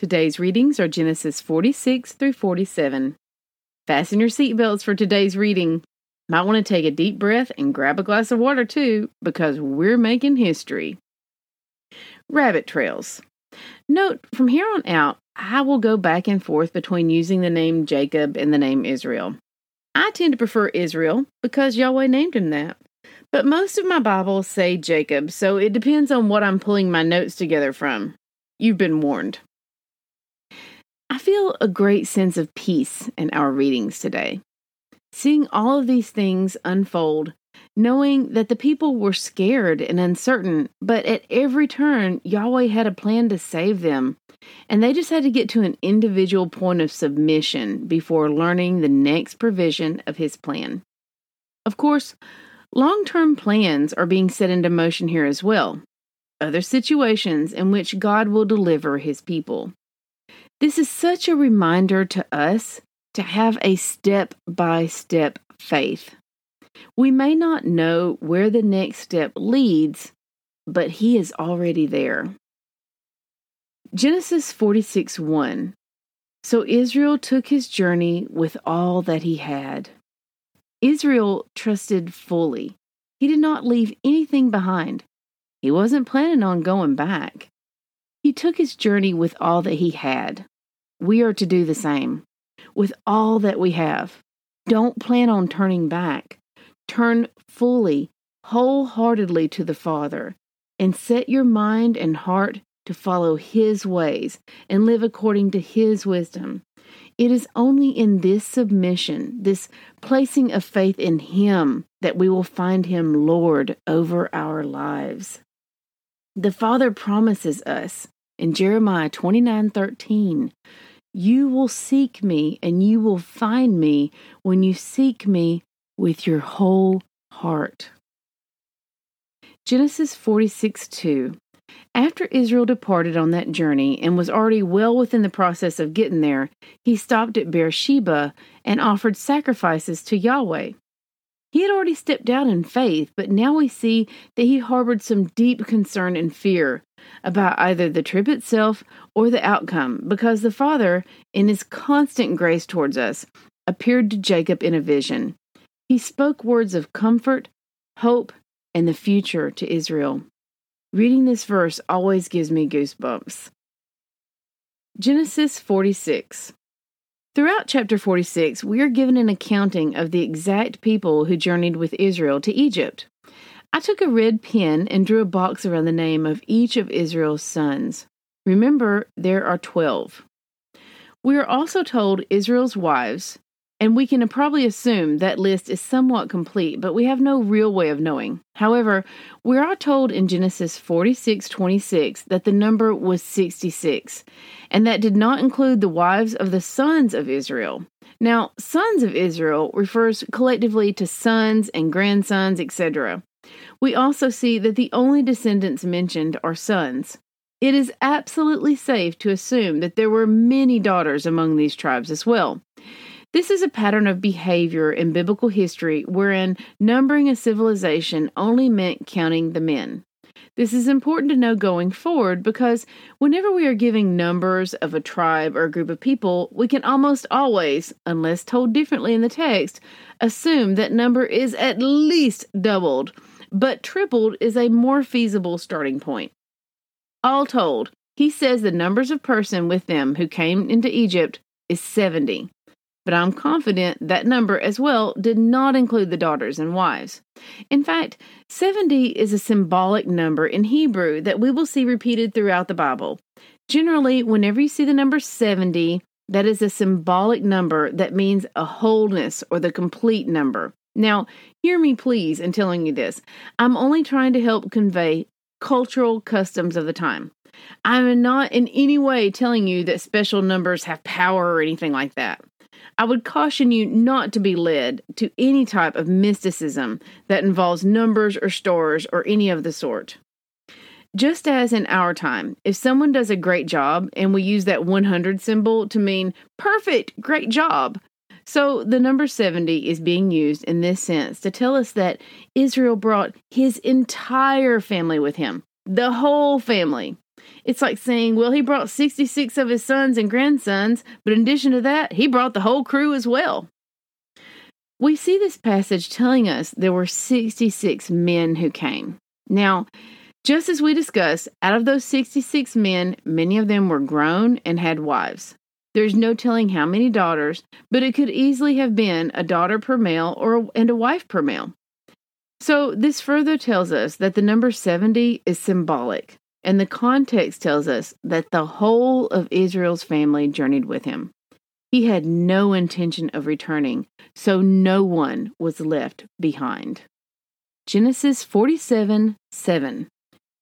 Today's readings are Genesis 46 through 47. Fasten your seatbelts for today's reading. Might want to take a deep breath and grab a glass of water too, because we're making history. Rabbit trails. Note, from here on out, I will go back and forth between using the name Jacob and the name Israel. I tend to prefer Israel because Yahweh named him that. But most of my Bibles say Jacob, so it depends on what I'm pulling my notes together from. You've been warned. I feel a great sense of peace in our readings today. Seeing all of these things unfold, knowing that the people were scared and uncertain, but at every turn, Yahweh had a plan to save them, and they just had to get to an individual point of submission before learning the next provision of His plan. Of course, long term plans are being set into motion here as well other situations in which God will deliver his people. This is such a reminder to us to have a step by step faith. We may not know where the next step leads, but he is already there. Genesis 46 1. So Israel took his journey with all that he had. Israel trusted fully. He did not leave anything behind. He wasn't planning on going back. He took his journey with all that he had. We are to do the same. With all that we have. Don't plan on turning back. Turn fully, wholeheartedly to the Father, and set your mind and heart to follow His ways and live according to His wisdom. It is only in this submission, this placing of faith in Him, that we will find Him Lord over our lives. The Father promises us in Jeremiah 29 13, You will seek me and you will find me when you seek me with your whole heart. Genesis 46 2. After Israel departed on that journey and was already well within the process of getting there, he stopped at Beersheba and offered sacrifices to Yahweh. He had already stepped out in faith, but now we see that he harbored some deep concern and fear about either the trip itself or the outcome, because the Father, in his constant grace towards us, appeared to Jacob in a vision. He spoke words of comfort, hope, and the future to Israel. Reading this verse always gives me goosebumps. Genesis 46 Throughout chapter 46, we are given an accounting of the exact people who journeyed with Israel to Egypt. I took a red pen and drew a box around the name of each of Israel's sons. Remember, there are 12. We are also told Israel's wives, and we can probably assume that list is somewhat complete, but we have no real way of knowing. However, we are told in Genesis 46:26 that the number was 66, and that did not include the wives of the sons of Israel. Now, sons of Israel refers collectively to sons and grandsons, etc. We also see that the only descendants mentioned are sons. It is absolutely safe to assume that there were many daughters among these tribes as well. This is a pattern of behavior in biblical history wherein numbering a civilization only meant counting the men. This is important to know going forward because whenever we are giving numbers of a tribe or a group of people, we can almost always, unless told differently in the text, assume that number is at least doubled, but tripled is a more feasible starting point. All told, he says the numbers of person with them who came into Egypt is 70 but I'm confident that number as well did not include the daughters and wives. In fact, 70 is a symbolic number in Hebrew that we will see repeated throughout the Bible. Generally, whenever you see the number 70, that is a symbolic number that means a wholeness or the complete number. Now, hear me please in telling you this. I'm only trying to help convey cultural customs of the time. I'm not in any way telling you that special numbers have power or anything like that. I would caution you not to be led to any type of mysticism that involves numbers or stars or any of the sort. Just as in our time, if someone does a great job and we use that 100 symbol to mean perfect, great job. So the number 70 is being used in this sense to tell us that Israel brought his entire family with him, the whole family. It's like saying, well, he brought 66 of his sons and grandsons, but in addition to that, he brought the whole crew as well. We see this passage telling us there were 66 men who came. Now, just as we discussed, out of those 66 men, many of them were grown and had wives. There's no telling how many daughters, but it could easily have been a daughter per male or and a wife per male. So this further tells us that the number 70 is symbolic. And the context tells us that the whole of Israel's family journeyed with him. He had no intention of returning, so no one was left behind. Genesis 47 7.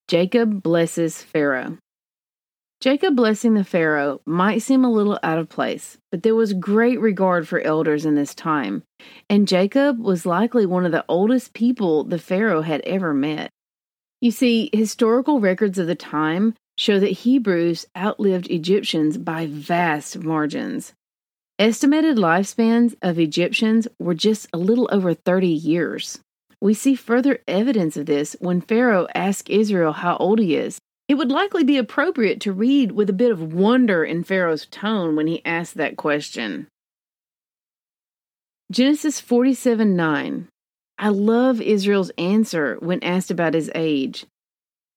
Jacob blesses Pharaoh. Jacob blessing the Pharaoh might seem a little out of place, but there was great regard for elders in this time, and Jacob was likely one of the oldest people the Pharaoh had ever met. You see, historical records of the time show that Hebrews outlived Egyptians by vast margins. Estimated lifespans of Egyptians were just a little over 30 years. We see further evidence of this when Pharaoh asks Israel how old he is. It would likely be appropriate to read with a bit of wonder in Pharaoh's tone when he asked that question. Genesis 47 9. I love Israel's answer when asked about his age.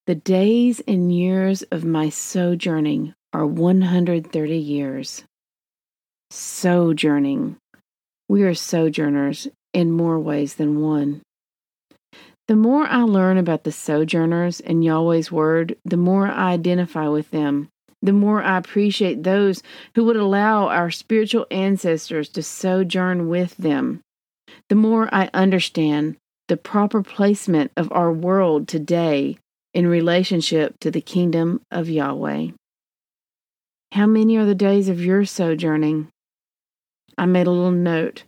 The days and years of my sojourning are 130 years. Sojourning. We are sojourners in more ways than one. The more I learn about the sojourners in Yahweh's Word, the more I identify with them, the more I appreciate those who would allow our spiritual ancestors to sojourn with them the more I understand the proper placement of our world today in relationship to the kingdom of Yahweh. How many are the days of your sojourning? I made a little note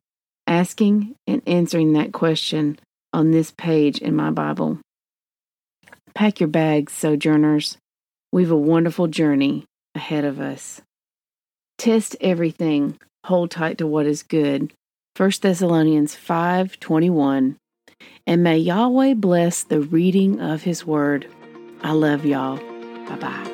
asking and answering that question on this page in my Bible. Pack your bags, sojourners. We've a wonderful journey ahead of us. Test everything, hold tight to what is good, 1 Thessalonians 5:21. And may Yahweh bless the reading of his word. I love y'all. Bye-bye.